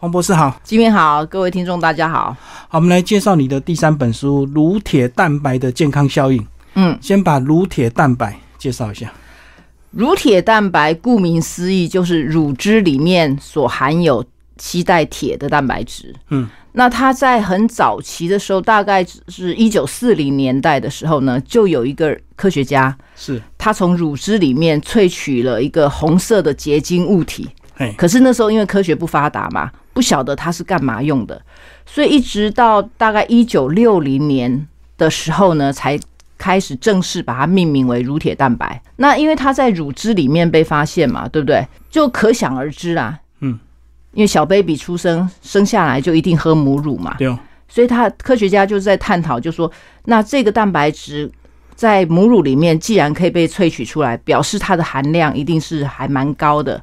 黄博士好，金明好，各位听众大家好。好，我们来介绍你的第三本书《乳铁蛋白的健康效应》。嗯，先把乳铁蛋白介绍一下。乳铁蛋白顾名思义就是乳汁里面所含有期待铁的蛋白质。嗯，那它在很早期的时候，大概是一九四零年代的时候呢，就有一个科学家，是他从乳汁里面萃取了一个红色的结晶物体。嘿，可是那时候因为科学不发达嘛，不晓得它是干嘛用的，所以一直到大概一九六零年的时候呢，才开始正式把它命名为乳铁蛋白。那因为它在乳汁里面被发现嘛，对不对？就可想而知啦。嗯，因为小 baby 出生生下来就一定喝母乳嘛，对哦，所以他科学家就是在探讨，就说那这个蛋白质在母乳里面既然可以被萃取出来，表示它的含量一定是还蛮高的，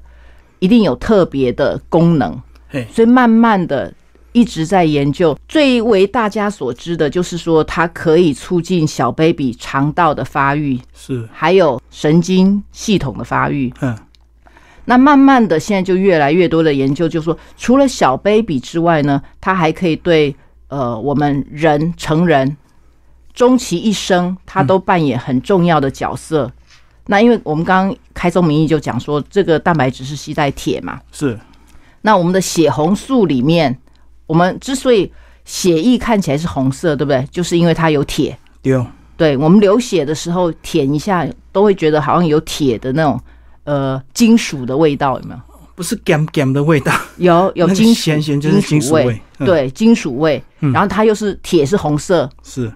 一定有特别的功能。所以慢慢的一直在研究，最为大家所知的就是说，它可以促进小 baby 肠道的发育，是，还有神经系统的发育。嗯，那慢慢的，现在就越来越多的研究，就是说除了小 baby 之外呢，它还可以对呃我们人成人终其一生，它都扮演很重要的角色。那因为我们刚刚开宗明义就讲说，这个蛋白质是吸带铁嘛，是，那我们的血红素里面，我们之所以血液看起来是红色，对不对？就是因为它有铁。对。哦，对我们流血的时候舔一下，都会觉得好像有铁的那种呃金属的味道，有没有？不是干干的味道，有有 金属咸咸就是金属味，对金属味。嗯。然后它又是铁是红色，是，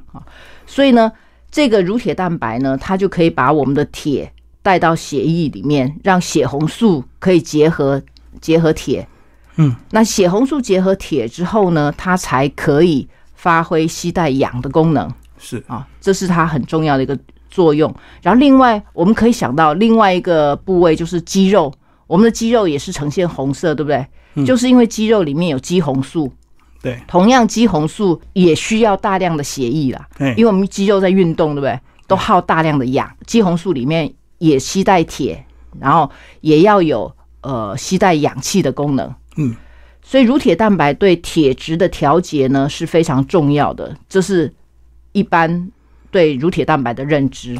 所以呢，这个乳铁蛋白呢，它就可以把我们的铁带到血液里面，让血红素可以结合结合铁。嗯，那血红素结合铁之后呢，它才可以发挥吸带氧的功能是，啊，这是它很重要的一个作用。然后另外我们可以想到另外一个部位就是肌肉，我们的肌肉也是呈现红色，对不对？嗯就是因为肌肉里面有肌红素，对，同样肌红素也需要大量的血液啦。嘿，因为我们肌肉在运动，对不对？都耗大量的氧，肌红素里面也携带铁，然后也要有呃携带氧气的功能。嗯，所以乳铁蛋白对铁质的调节呢是非常重要的，这是一般对乳铁蛋白的认知。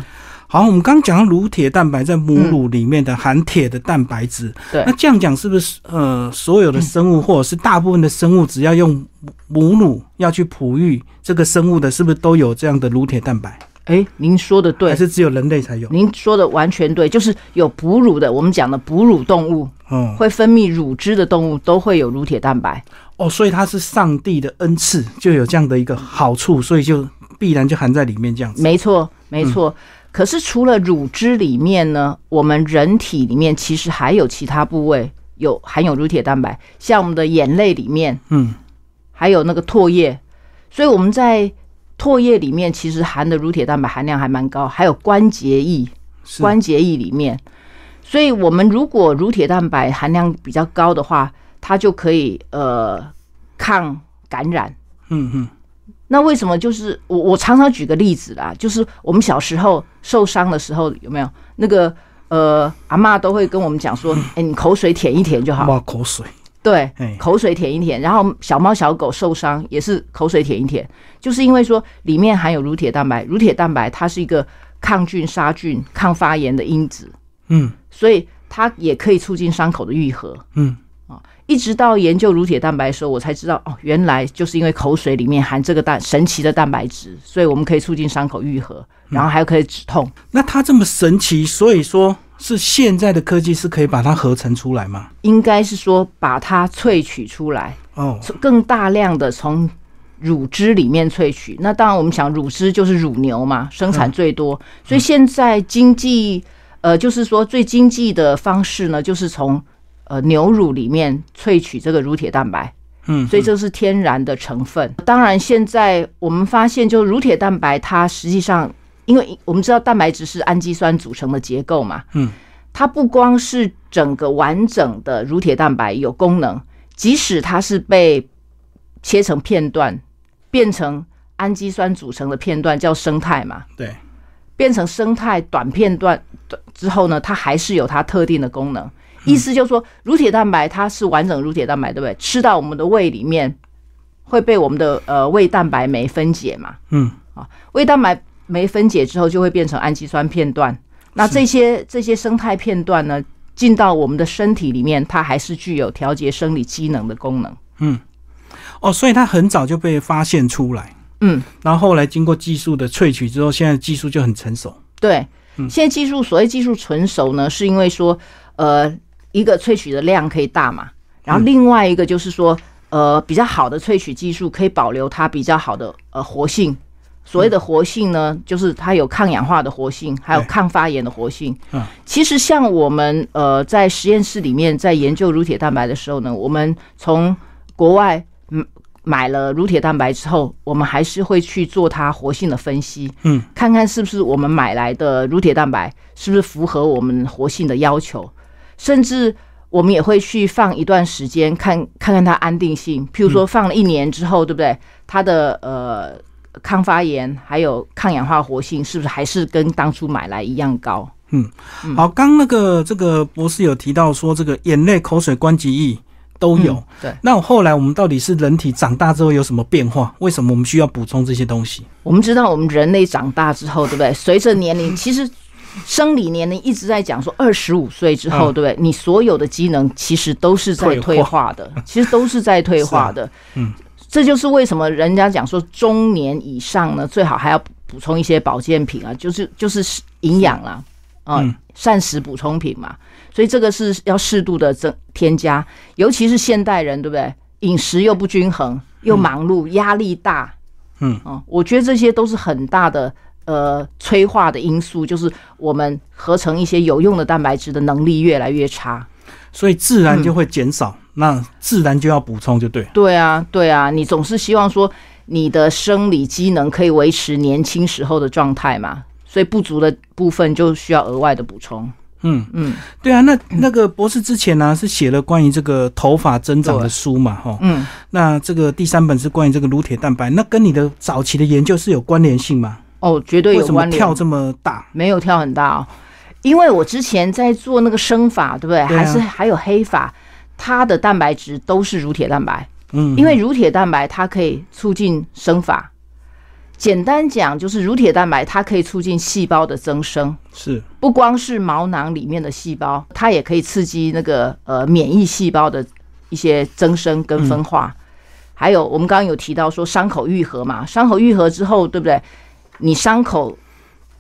好，我们刚刚讲到乳铁蛋白在母乳里面的含铁的蛋白质，对那这样讲是不是呃，所有的生物或者是大部分的生物，只要用母乳要去哺育这个生物的，是不是都有这样的乳铁蛋白？哎，您说的对还，是只有人类才有？您说的完全对，就是有哺乳的，我们讲的哺乳动物嗯会分泌乳汁的动物都会有乳铁蛋白。哦，所以它是上帝的恩赐，就有这样的一个好处，所以就必然就含在里面这样子。没错，没错。可是除了乳汁里面呢，我们人体里面其实还有其他部位有含有乳铁蛋白，像我们的眼泪里面，嗯，还有那个唾液，所以我们在唾液里面其实含的乳铁蛋白含量还蛮高，还有关节液，关节液里面，所以我们如果乳铁蛋白含量比较高的话，它就可以呃抗感染。嗯嗯，那为什么就是我我常常举个例子啦，就是我们小时候受伤的时候有没有？那个呃阿嬷都会跟我们讲说，哎、你口水舔一舔就好，哇口水，对哎，口水舔一舔，然后小猫小狗受伤也是口水舔一舔，就是因为说里面含有乳铁蛋白，乳铁蛋白它是一个抗菌、杀菌、抗发炎的因子，嗯。所以它也可以促进伤口的愈合。嗯，一直到研究乳铁蛋白的时候，我才知道哦，原来就是因为口水里面含这个蛋神奇的蛋白质，所以我们可以促进伤口愈合，然后还可以止痛。那它这么神奇，所以说是现在的科技是可以把它合成出来吗？应该是说把它萃取出来，哦，更大量的从乳汁里面萃取。那当然，我们想乳汁就是乳牛嘛，生产最多，所以现在经济呃，就是说最经济的方式呢，就是从呃牛乳里面萃取这个乳铁蛋白。嗯，所以这是天然的成分。当然，现在我们发现，就乳铁蛋白，它实际上，因为我们知道蛋白质是氨基酸组成的结构嘛，嗯，它不光是整个完整的乳铁蛋白有功能，即使它是被切成片段，变成氨基酸组成的片段，叫生态嘛，对，变成生态短片段之后呢，它还是有它特定的功能。意思就是说，乳铁蛋白它是完整乳铁蛋白，对不对？吃到我们的胃里面会被我们的呃胃蛋白酶分解嘛？嗯，啊，胃蛋白酶分解之后就会变成氨基酸片段。那这些这些生态片段呢，进到我们的身体里面，它还是具有调节生理机能的功能。嗯哦，所以它很早就被发现出来，嗯，然后后来经过技术的萃取之后，现在技术就很成熟。对，现在技术所谓技术成熟呢，是因为说，呃，一个萃取的量可以大嘛，然后另外一个就是说，呃，比较好的萃取技术可以保留它比较好的呃活性。所谓的活性呢，就是它有抗氧化的活性，还有抗发炎的活性。嗯，其实像我们呃在实验室里面在研究乳铁蛋白的时候呢，我们从国外嗯买了乳铁蛋白之后，我们还是会去做它活性的分析。嗯，看看是不是我们买来的乳铁蛋白是不是符合我们活性的要求，甚至我们也会去放一段时间，看看看它安定性。譬如说放了一年之后，对不对？它的呃抗发炎还有抗氧化活性是不是还是跟当初买来一样高？嗯好，刚那个这个博士有提到说，这个眼泪、口水、关节液都有。嗯对，那我后来我们到底是人体长大之后有什么变化？为什么我们需要补充这些东西？我们知道，我们人类长大之后，对不对？随着年龄，其实生理年龄一直在讲说，二十五岁之后，嗯对不对？你所有的机能其实都是在退退化的，其实都是在退化的。嗯，这就是为什么人家讲说，中年以上呢，最好还要补充一些保健品啊，就是就是营养啦，啊、嗯膳食补充品嘛。所以这个是要适度的增添加，尤其是现代人，对不对？饮食又不均衡，又忙碌，压力大，嗯，哦，我觉得这些都是很大的呃催化的因素，就是我们合成一些有用的蛋白质的能力越来越差。所以自然就会减少，那自然就要补充，就对。对啊，对啊，你总是希望说你的生理机能可以维持年轻时候的状态嘛，所以不足的部分就需要额外的补充。嗯嗯对啊，那那个博士之前呢、是写了关于这个头发增长的书嘛，哈。嗯，那这个第三本是关于这个乳铁蛋白，那跟你的早期的研究是有关联性吗？哦，绝对为什么有关联。跳这么大？没有跳很大哦，因为我之前在做那个生法，对不对？还是还有黑发，它的蛋白质都是乳铁蛋白。嗯，因为乳铁蛋白它可以促进生发。简单讲，就是乳铁蛋白它可以促进细胞的增生，是不光是毛囊里面的细胞，它也可以刺激那个呃免疫细胞的一些增生跟分化。还有我们刚刚有提到说伤口愈合嘛，伤口愈合之后，对不对？你伤口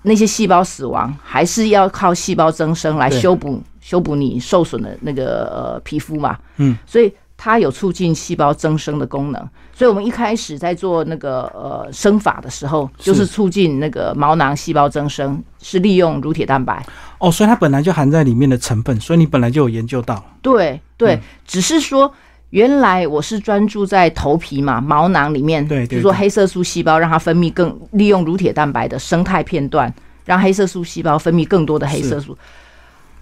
那些细胞死亡，还是要靠细胞增生来修补修补你受损的那个呃皮肤嘛。嗯，所以它有促进细胞增生的功能。所以我们一开始在做那个呃生法的时候，就是促进那个毛囊细胞增生，是利用乳铁蛋白。哦，所以它本来就含在里面的成分，所以你本来就有研究到。对对，嗯只是说原来我是专注在头皮嘛，毛囊里面，对对比如说黑色素细胞让它分泌更利用乳铁蛋白的生态片段，让黑色素细胞分泌更多的黑色素。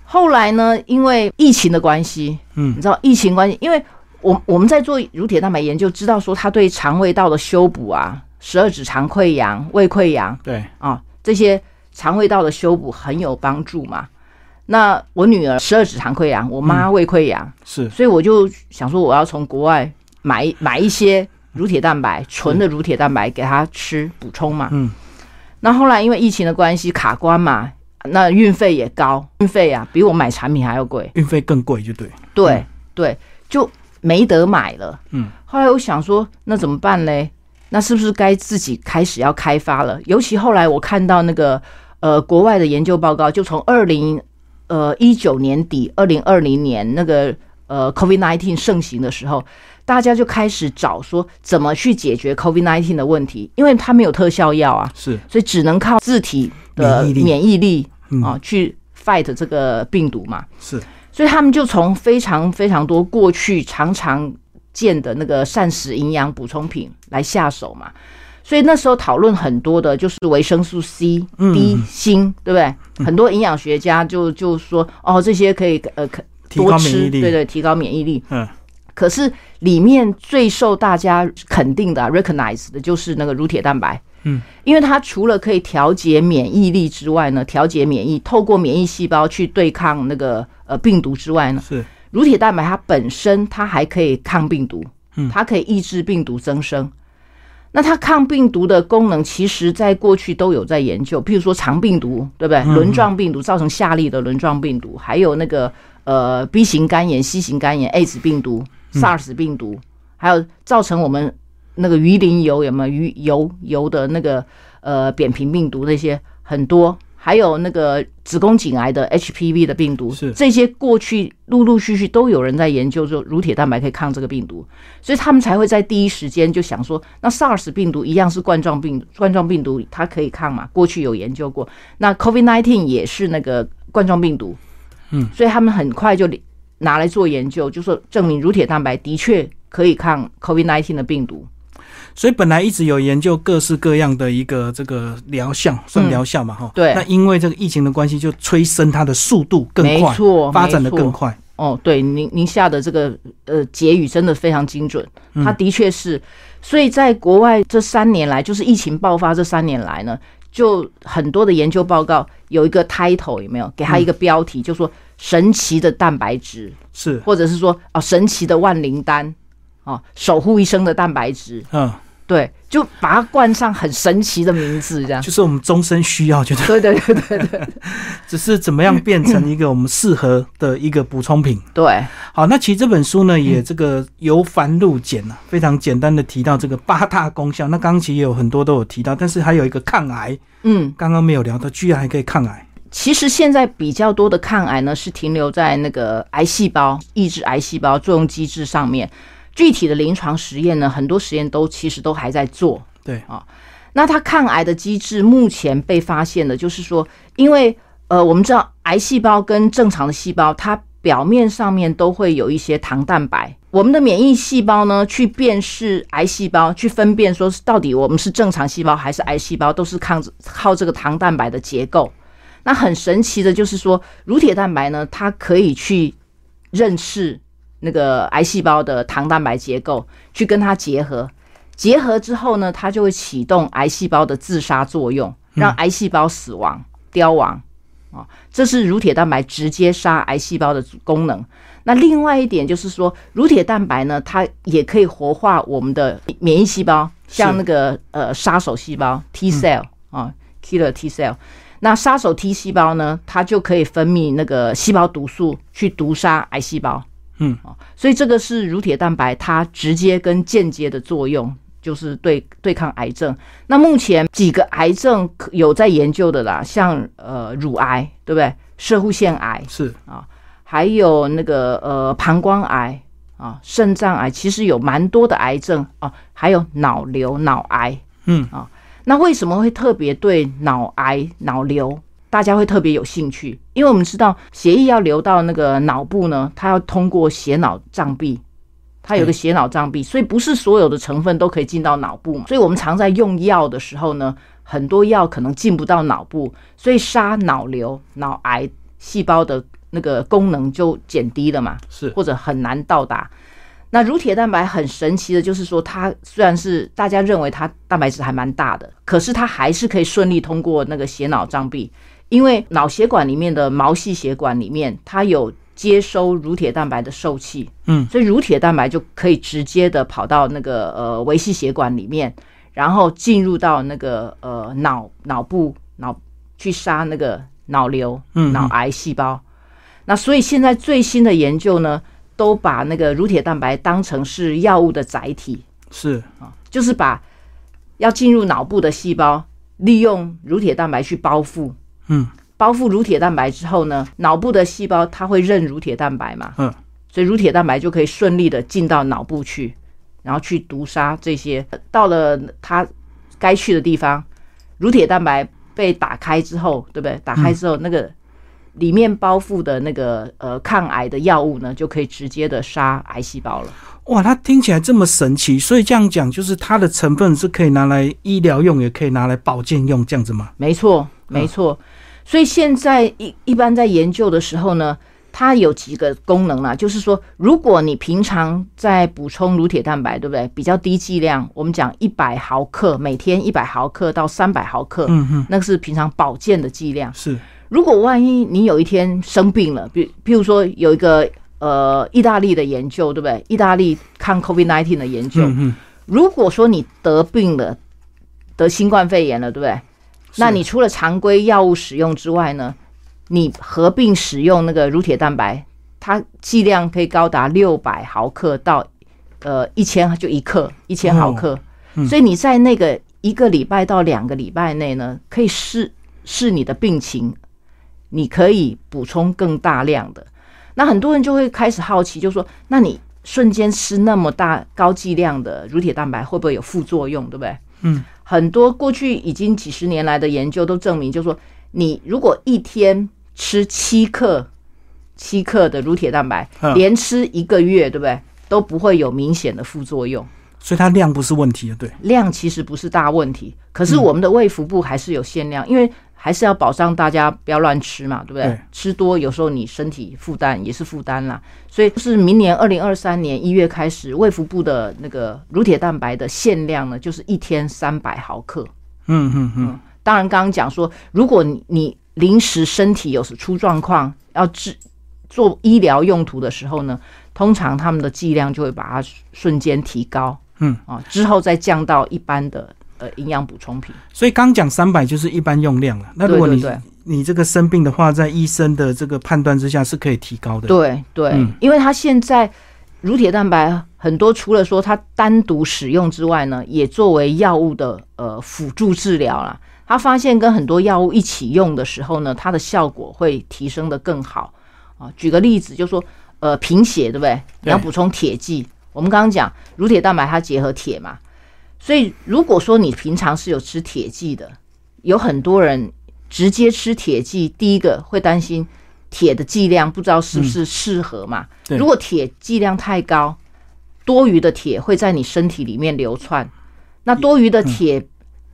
后来呢，因为疫情的关系，嗯你知道疫情关系，因为我我们在做乳铁蛋白研究，知道说它对肠胃道的修补啊，十二指肠溃疡、胃溃疡对，啊这些肠胃道的修补很有帮助嘛。那我女儿十二指肠溃疡，我妈胃溃疡，是所以我就想说，我要从国外买 买一些乳铁蛋白，纯的乳铁蛋白给她吃补充嘛。嗯。那后来因为疫情的关系卡关嘛，那运费也高，运费啊比我买产品还要贵。运费更贵，就对。对、对，就没得买了。嗯。后来我想说，那怎么办嘞？那是不是该自己开始要开发了？尤其后来我看到那个呃国外的研究报告，就从二零呃一九年底、二零二零年那个呃 COVID nineteen 盛行的时候，大家就开始找说怎么去解决 COVID nineteen 的问题，因为它没有特效药啊，是所以只能靠自体的免疫力啊去 fight 这个病毒嘛。是，所以他们就从非常非常多过去常常见的那个膳食营养补充品来下手嘛。所以那时候讨论很多的就是维生素 C、嗯 D、锌，对不对？很多营养学家就就说哦，这些可以呃多吃。对对，提高免疫力。嗯，可是里面最受大家肯定的、啊、recognize 的就是那个乳铁蛋白。嗯，因为它除了可以调节免疫力之外呢，调节免疫，透过免疫细胞去对抗那个呃病毒之外呢，是乳铁蛋白它本身它还可以抗病毒，嗯它可以抑制病毒增生。那它抗病毒的功能，其实在过去都有在研究，譬如说肠病毒，对不对？嗯轮状病毒造成下痢的轮状病毒，还有那个呃 B 型肝炎、C 型肝炎、AIDS 病毒、SARS 病毒，还有造成我们那个鱼鳞油有没有鱼油油的那个呃扁平病毒那些很多，还有那个子宫颈癌的 HPV 的病毒，是这些过去陆陆续续都有人在研究说乳铁蛋白可以抗这个病毒，所以他们才会在第一时间就想说，那 SARS 病毒一样是冠状病冠状病毒，它可以抗嘛？过去有研究过，那 COVID-19 也是那个冠状病毒，嗯，所以他们很快就拿来做研究，就说证明乳铁蛋白的确可以抗 COVID-19 的病毒。所以本来一直有研究各式各样的一个这个疗效，算疗效嘛哈、嗯对。那因为这个疫情的关系，就催生它的速度更快，没错，发展的更快。哦，对，您您下的这个呃结语真的非常精准，嗯。它的确是，所以在国外这三年来，就是疫情爆发这三年来呢，就很多的研究报告有一个 title 有没有？给它一个标题，就说神奇的蛋白质，是，或者是说哦神奇的万灵丹，哦守护一生的蛋白质，嗯，对，就把它冠上很神奇的名字，这样。就是我们终身需要，就是对 对对对对 只是怎么样变成一个我们适合的一个补充品。对，好，那其实这本书嗯呢，也这个由繁入简啊，非常简单的提到这个八大功效。那刚刚其实也有很多都有提到，但是还有一个抗癌，嗯。刚刚没有聊到，居然还可以抗癌。其实现在比较多的抗癌呢，是停留在那个癌细胞抑制癌细胞作用机制上面。具体的临床实验呢，很多实验都其实都还在做。对啊，那它抗癌的机制目前被发现的，就是说，因为呃，我们知道癌细胞跟正常的细胞，它表面上面都会有一些糖蛋白。我们的免疫细胞呢，去辨识癌细胞，去分辨说是到底我们是正常细胞还是癌细胞，都是靠靠这个糖蛋白的结构。那很神奇的就是说，乳铁蛋白呢，它可以去认识那个癌细胞的糖蛋白结构，去跟它结合。结合之后呢，它就会启动癌细胞的自杀作用，让癌细胞死亡、凋亡。啊，这是乳铁蛋白直接杀癌细胞的功能。那另外一点就是说，乳铁蛋白呢，它也可以活化我们的免疫细胞，像那个呃杀手细胞 T cell 啊，killer T cell。那杀手 T 细胞呢，它就可以分泌那个细胞毒素去毒杀癌细胞。嗯，所以这个是乳铁蛋白它直接跟间接的作用，就是对对抗癌症。那目前几个癌症有在研究的啦，像呃乳癌，对不对？射护腺癌，是啊，还有那个呃膀胱癌啊、肾脏癌，其实有蛮多的癌症啊，还有脑瘤、脑癌。嗯啊，那为什么会特别对脑癌、脑瘤大家会特别有兴趣？因为我们知道血液要流到那个脑部呢，它要通过血脑障壁。它有个血脑障壁，所以不是所有的成分都可以进到脑部嘛。所以我们常在用药的时候呢，很多药可能进不到脑部，所以杀脑瘤、脑癌细胞的那个功能就减低了嘛。是，或者很难到达。那乳铁蛋白很神奇的，就是说它虽然是大家认为它蛋白质还蛮大的，可是它还是可以顺利通过那个血脑障壁，因为脑血管里面的毛细血管里面它有接收乳铁蛋白的受器，嗯，所以乳铁蛋白就可以直接的跑到那个呃维系血管里面，然后进入到那个呃脑脑部脑去杀那个脑瘤、嗯脑癌细胞。那所以现在最新的研究呢，都把那个乳铁蛋白当成是药物的载体是，啊，就是把要进入脑部的细胞，利用乳铁蛋白去包覆。嗯，包覆乳铁蛋白之后呢，脑部的细胞它会认乳铁蛋白嘛，嗯，所以乳铁蛋白就可以顺利的进到脑部去，然后去毒杀这些到了它该去的地方，乳铁蛋白被打开之后，对不对？打开之后，那个里面包覆的那个呃抗癌的药物呢，就可以直接的杀癌细胞了。哇，它听起来这么神奇，所以这样讲就是它的成分是可以拿来医疗用，也可以拿来保健用，这样子吗？没错，没错。所以现在一一般在研究的时候呢，它有几个功能啦，就是说，如果你平常在补充乳铁蛋白，对不对？比较低剂量，我们讲一百毫克，每天一百毫克到三百毫克，嗯嗯，那个是平常保健的剂量。是，如果万一你有一天生病了，比譬如说有一个呃意大利的研究，对不对？意大利抗 COVID-19 的研究，如果说你得病了，得新冠肺炎了，对不对？那你除了常规药物使用之外呢，你合并使用那个乳铁蛋白，它剂量可以高达六百毫克到呃一千就一克一千毫克，嗯所以你在那个一个礼拜到两个礼拜内呢，可以试试你的病情，你可以补充更大量的。那很多人就会开始好奇，就说：那你瞬间吃那么大高剂量的乳铁蛋白，会不会有副作用？对不对？嗯，很多过去已经几十年来的研究都证明，就说你如果一天吃七克七克的乳铁蛋白，嗯连吃一个月，对不对？都不会有明显的副作用。所以它量不是问题的，对，量其实不是大问题，可是我们的胃腹部还是有限量，因为还是要保障大家不要乱吃嘛，对不对？对。吃多有时候你身体负担也是负担啦，所以是明年二零二三年一月开始，卫福部的那个乳铁蛋白的限量呢，就是一天三百毫克。嗯嗯嗯，当然，刚刚讲说，如果你你临时身体有出状况，要治做医疗用途的时候呢，通常他们的剂量就会把它瞬间提高，嗯。啊，之后再降到一般的呃营养补充品。所以刚讲三百就是一般用量了。那如果你你这个生病的话，在医生的这个判断之下是可以提高的。，对对，嗯因为它现在乳铁蛋白很多，除了说它单独使用之外呢，也作为药物的呃辅助治疗啦。他发现跟很多药物一起用的时候呢，它的效果会提升的更好啊。举个例子，就说呃贫血对不对？你要补充铁剂，我们刚刚讲乳铁蛋白它结合铁嘛，所以如果说你平常是有吃铁剂的，有很多人直接吃铁剂，第一个会担心铁的剂量不知道是不是适合嘛。对如果铁剂量太高，多余的铁会在你身体里面流窜，那多余的铁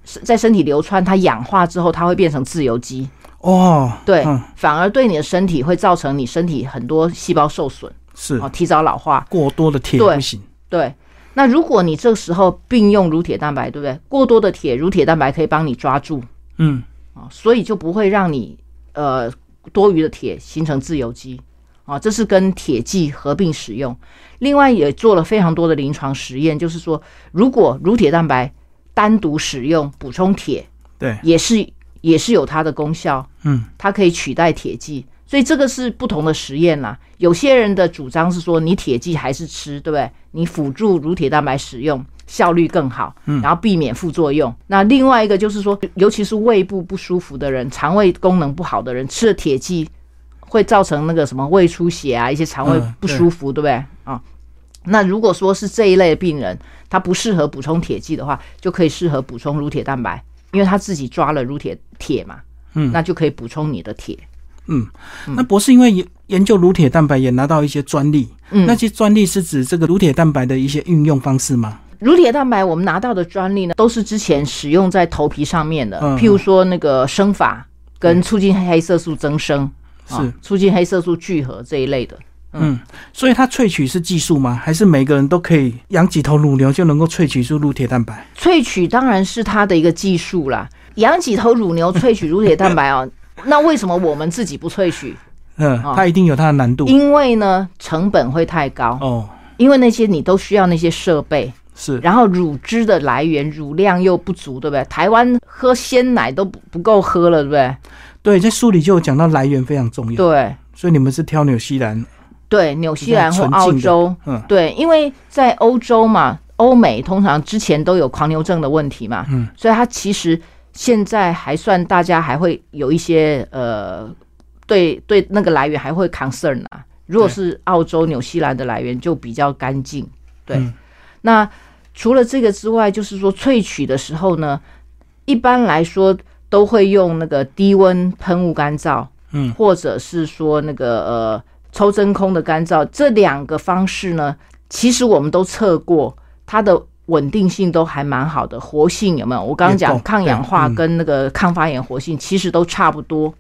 在身体流窜，它氧化之后，它会变成自由基，哦，对，嗯反而对你的身体会造成你身体很多细胞受损，是哦，提早老化。过多的铁对不行。对，那如果你这时候并用乳铁蛋白，对不对？过多的铁，乳铁蛋白可以帮你抓住。嗯，啊，所以就不会让你呃多余的铁形成自由基。啊，这是跟铁剂合并使用。另外也做了非常多的临床实验，就是说，如果乳铁蛋白单独使用补充铁，对，也是也是有它的功效，嗯，它可以取代铁剂，所以这个是不同的实验啦。有些人的主张是说，你铁剂还是吃，对不对？你辅助乳铁蛋白使用效率更好，然后避免副作用。那另外一个就是说，尤其是胃部不舒服的人、肠胃功能不好的人，吃了铁剂会造成那个什么胃出血啊，一些肠胃嗯不舒服，对不对啊？那如果说是这一类的病人，他不适合补充铁剂的话，就可以适合补充乳铁蛋白，因为他自己抓了乳铁铁嘛，嗯那就可以补充你的铁。那博士因为研研究乳铁蛋白也拿到一些专利，嗯那些专利是指这个乳铁蛋白的一些运用方式吗？乳铁蛋白我们拿到的专利呢，都是之前使用在头皮上面的，嗯譬如说那个生发跟促进黑色素增生，是啊促进黑色素聚合这一类的。嗯，所以它萃取是技术吗？还是每个人都可以养几头乳牛就能够萃取出乳铁蛋白？萃取当然是它的一个技术啦，养几头乳牛萃取乳铁蛋白哦，那为什么我们自己不萃取？嗯，哦它一定有它的难度。因为呢成本会太高，哦，因为那些你都需要那些设备，是，然后乳汁的来源乳量又不足，对不对？台湾喝鲜奶都不不够喝了，对不对？对，在书里就有讲到来源非常重要，对。所以你们是挑纽西兰，对，纽西兰或比较纯净的。澳洲，嗯。对，因为在欧洲嘛，欧美通常之前都有狂牛症的问题嘛，嗯，所以它其实现在还算大家还会有一些呃，对对，那个来源还会 concern 啊。如果是澳洲、纽西兰的来源就比较干净，对。嗯那除了这个之外，就是说萃取的时候呢，一般来说都会用那个低温喷雾干燥，嗯，或者是说那个呃抽真空的干燥，这两个方式呢，其实我们都测过，它的稳定性都还蛮好的，活性有没有？我刚刚讲抗氧化跟那个抗发炎活性其实都差不多，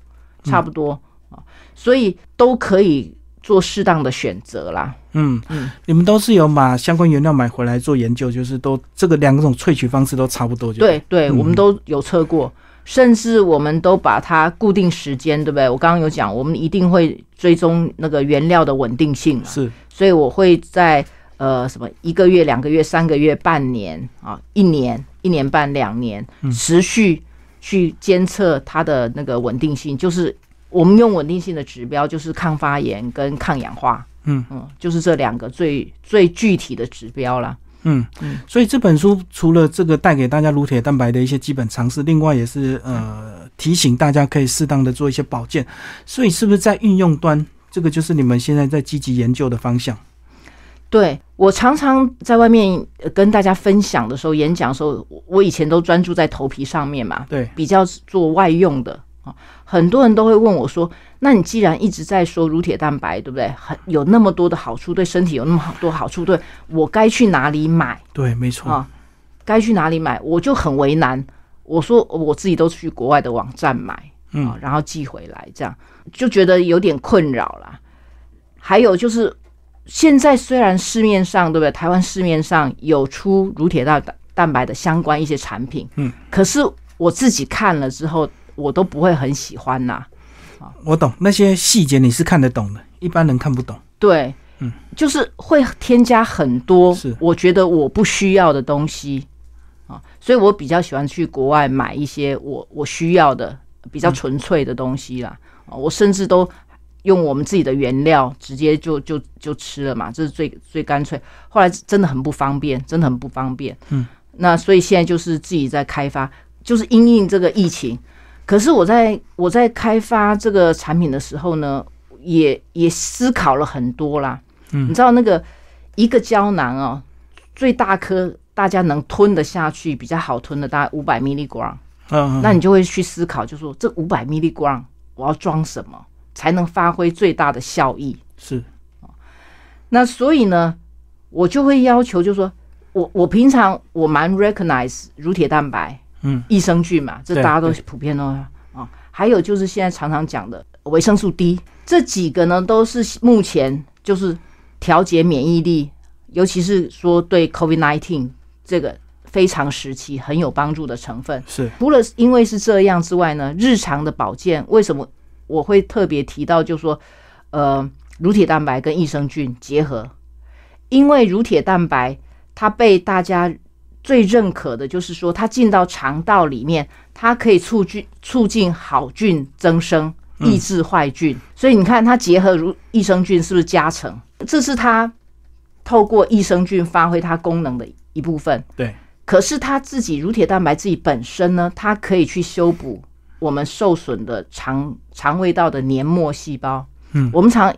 差不多啊，所以都可以做适当的选择啦。嗯嗯，你们都是有把相关原料买回来做研究，就是都这个两种萃取方式都差不多就对对，嗯。我们都有测过，甚至我们都把它固定时间，对不对？我刚刚有讲，我们一定会追踪那个原料的稳定性嘛，是。所以我会在呃什么一个月、两个月、三个月、半年啊、一年、一年半、两年，持续去监测它的那个稳定性，就是我们用稳定性的指标，就是抗发炎跟抗氧化。嗯嗯，就是这两个最最具体的指标啦。嗯嗯，所以这本书除了这个带给大家乳铁蛋白的一些基本常识，另外也是呃提醒大家可以适当的做一些保健。所以是不是在运用端，这个就是你们现在在积极研究的方向？对我常常在外面呃跟大家分享的时候，演讲的时候，我我以前都专注在头皮上面嘛，对，比较做外用的啊。很多人都会问我说：“那你既然一直在说乳铁蛋白，对不对？很有那么多的好处，对身体有那么好多好处，对我该去哪里买对，没错。啊？该去哪里买？”我就很为难。我说我自己都去国外的网站买，嗯啊，然后寄回来，这样就觉得有点困扰啦。还有就是，现在虽然市面上对不对？台湾市面上有出乳铁蛋蛋白的相关一些产品，嗯，可是我自己看了之后，我都不会很喜欢呐、啊我懂那些细节，你是看得懂的，一般人看不懂。对，嗯，就是会添加很多是。我觉得我不需要的东西啊，所以我比较喜欢去国外买一些我我需要的比较纯粹的东西啦。啊，我甚至都用我们自己的原料直接就就就吃了嘛，这是最最干脆。后来真的很不方便，真的很不方便。嗯，那所以现在就是自己在开发，就是因应这个疫情。可是我在我在开发这个产品的时候呢，也也思考了很多啦。嗯你知道那个一个胶囊哦，最大颗大家能吞得下去，比较好吞的大概五百 milligram。嗯，那你就会去思考，就说这五百 milligram 我要装什么才能发挥最大的效益？是那所以呢，我就会要求，就说我我平常我蛮 recognize 乳铁蛋白，嗯，益生菌嘛，这大家都普遍都啊、还有就是现在常常讲的维生素 D，这几个呢都是目前就是调节免疫力，尤其是说对 COVID nineteen 这个非常时期很有帮助的成分。是，除了因为是这样之外呢，日常的保健为什么我会特别提到，就说呃，乳铁蛋白跟益生菌结合，因为乳铁蛋白它被大家最认可的就是说，它进到肠道里面，它可以促进促进好菌增生，抑制坏菌。所以你看，它结合乳益生菌是不是加成？这是它透过益生菌发挥它功能的一部分。对，可是它自己乳铁蛋白自己本身呢，它可以去修补我们受损的肠肠胃道的黏膜细胞。嗯我们常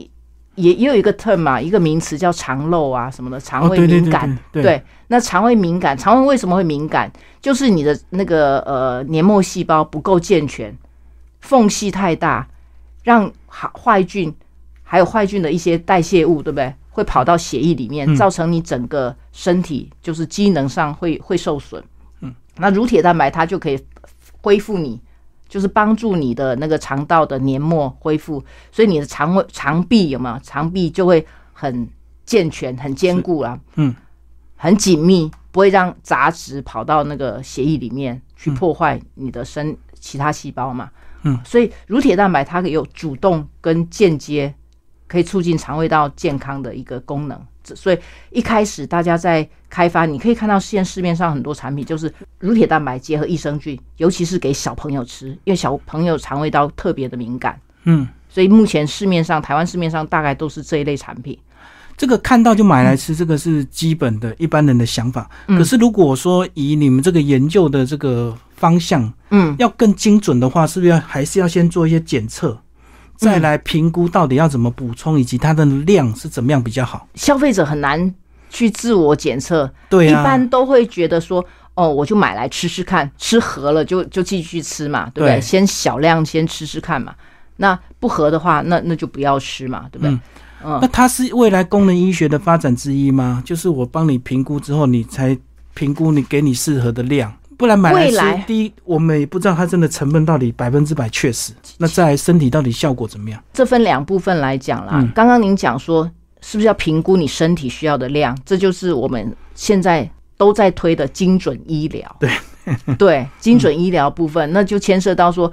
也也有一个 term 嘛，一个名词叫肠漏啊什么的，肠哦，胃对对对敏感。对对，那肠胃敏感，肠胃为什么会敏感？就是你的那个呃黏膜细胞不够健全，缝隙太大，让好坏菌还有坏菌的一些代谢物，对不对？会跑到血液里面，嗯造成你整个身体就是机能上会会受损。嗯，那乳铁蛋白它就可以恢复你，就是帮助你的那个肠道的黏膜恢复，所以你的肠胃肠壁有没有？肠壁就会很健全、很坚固啦。嗯，很紧密，不会让杂质跑到那个血液里面去破坏你的身其他细胞嘛。嗯，所以乳铁蛋白它有主动跟间接可以促进肠胃道健康的一个功能。这所以一开始大家在开发，你可以看到现在市面上很多产品就是乳铁蛋白结合益生菌，尤其是给小朋友吃，因为小朋友肠胃道特别的敏感，嗯，所以目前市面上台湾市面上大概都是这一类产品。这个看到就买来吃，这个是基本的一般人的想法。嗯。可是如果说以你们这个研究的这个方向，嗯，要更精准的话，是不是要还是要先做一些检测，再来评估到底要怎么补充，以及它的量是怎么样比较好？消费者很难去自我检测，对啊，一般都会觉得说，哦，我就买来吃吃看，吃合了就就继续吃嘛，对不对？对先小量先吃吃看嘛，那不合的话，那那就不要吃嘛，对不对？嗯嗯那它是未来功能医学的发展之一吗？就是我帮你评估之后，你才评估你给你适合的量。不然买来吃未来，第一我们也不知道它真的成分到底百分之百确实，那在身体到底效果怎么样？这分两部分来讲啦。嗯刚刚您讲说，是不是要评估你身体需要的量？这就是我们现在都在推的精准医疗。对 对，精准医疗部分，那就牵涉到说。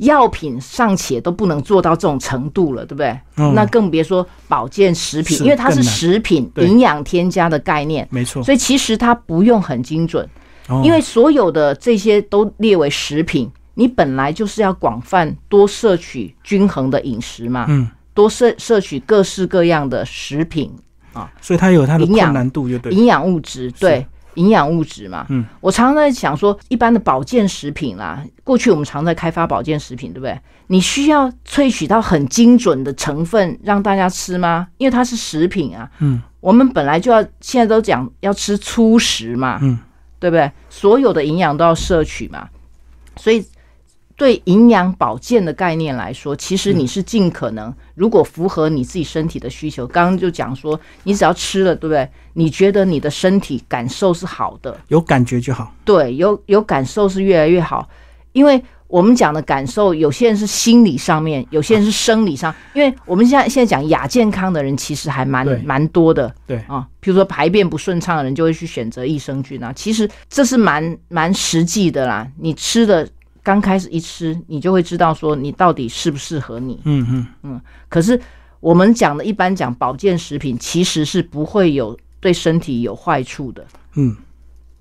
药品尚且都不能做到这种程度了，对不对？嗯那更别说保健食品，因为它是食品营养添加的概念，没错，所以其实它不用很精准。哦。因为所有的这些都列为食品，你本来就是要广泛多摄取均衡的饮食嘛，嗯，多摄摄取各式各样的食品啊、所以它有它的困难度，就对。营养物质，对。营养物质嘛，嗯，我常常在想说，一般的保健食品啦，过去我们常在开发保健食品，对不对？你需要萃取到很精准的成分让大家吃吗？因为它是食品啊，嗯，我们本来就要现在都讲要吃粗食嘛，嗯，对不对？所有的营养都要摄取嘛，所以对营养保健的概念来说，其实你是尽可能，如果符合你自己身体的需求，刚刚就讲说，你只要吃了，对不对？你觉得你的身体感受是好的，有感觉就好。对，有有感受是越来越好，因为我们讲的感受，有些人是心理上面，有些人是生理上，因为我们现在现在讲亚健康的人其实还蛮对。蛮多的，对。啊，比如说排便不顺畅的人就会去选择益生菌啊，其实这是蛮蛮实际的啦，你吃的刚开始一吃，你就会知道说你到底适不适合你，嗯嗯，可是我们讲的一般讲保健食品，其实是不会有对身体有坏处的。嗯，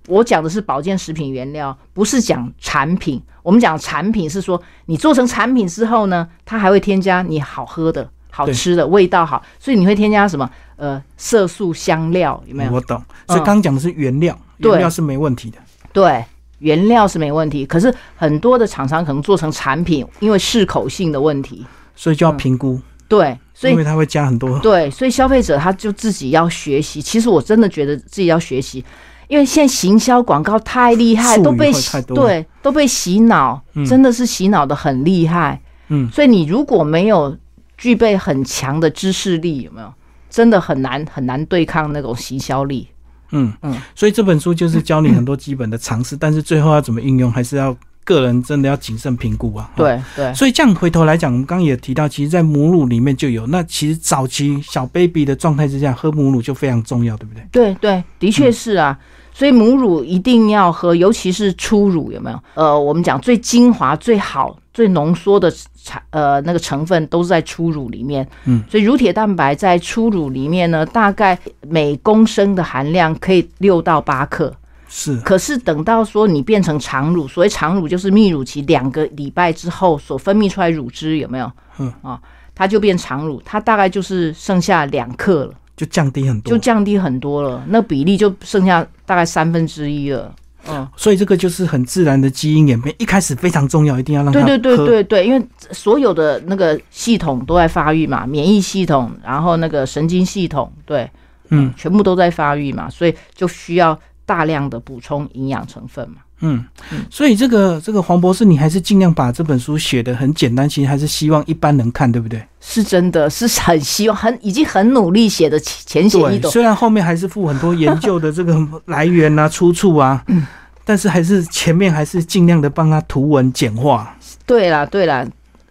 我讲的是保健食品原料，不是讲产品。我们讲产品是说，你做成产品之后呢，它还会添加你好喝的、好吃的、味道好，所以你会添加什么？呃，色素、香料，有没有？我懂。所以刚刚讲的是原料，对原料是没问题的。对，原料是没问题，可是很多的厂商可能做成产品，因为适口性的问题，所以就要评估，对，所以因为它会加很多。对，所以消费者他就自己要学习。其实我真的觉得自己要学习，因为现在行销广告太厉害，都被会太多对都被洗脑，真的是洗脑的很厉害。嗯所以你如果没有具备很强的知识力，有没有？真的很难很难对抗那种行销力。嗯嗯所以这本书就是教你很多基本的常识，但是最后要怎么应用，还是要个人真的要谨慎评估啊。哈。对对所以这样回头来讲，我们刚刚也提到，其实，在母乳里面就有。那其实早期小 baby 的状态之下，喝母乳就非常重要，对不对？对对，的确是啊。所以母乳一定要喝，尤其是初乳，有没有？呃，我们讲最精华、最好、最浓缩的产呃那个成分都是在初乳里面。嗯，所以乳铁蛋白在初乳里面呢，大概每公升的含量可以六到八克。是，可是等到说你变成常乳，所谓常乳就是泌乳期两个礼拜之后所分泌出来乳汁有没有？嗯啊，它就变常乳，它大概就是剩下两克了。就降低很多。就降低很多了，那比例就剩下大概三分之一了。嗯，所以这个就是很自然的基因演变，一开始非常重要，一定要让它对对对对对，因为所有的那个系统都在发育嘛，免疫系统，然后那个神经系统，对，嗯，全部都在发育嘛，所以就需要大量的补充营养成分嘛。嗯，所以这个这个黄博士，你还是尽量把这本书写的很简单，其实还是希望一般人看，对不对？是真的是很希望，很已经很努力写的浅显易对，懂。虽然后面还是附很多研究的这个来源啊、出处啊，嗯但是还是前面还是尽量的帮他图文简化。对啦对啦，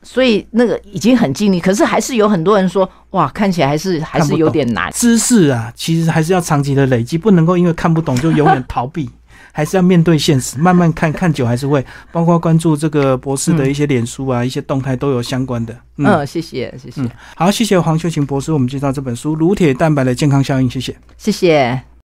所以那个已经很尽力，可是还是有很多人说，哇，看起来还是还是有点难。知识啊，其实还是要长期的累积，不能够因为看不懂就永远逃避，还是要面对现实，慢慢看看久还是会。包括关注这个博士的一些脸书啊、一些动态都有相关的。嗯，嗯，谢谢谢谢、嗯好，谢谢黄秀琴博士，我们介绍这本书《乳铁蛋白的健康效应》，谢谢。谢谢。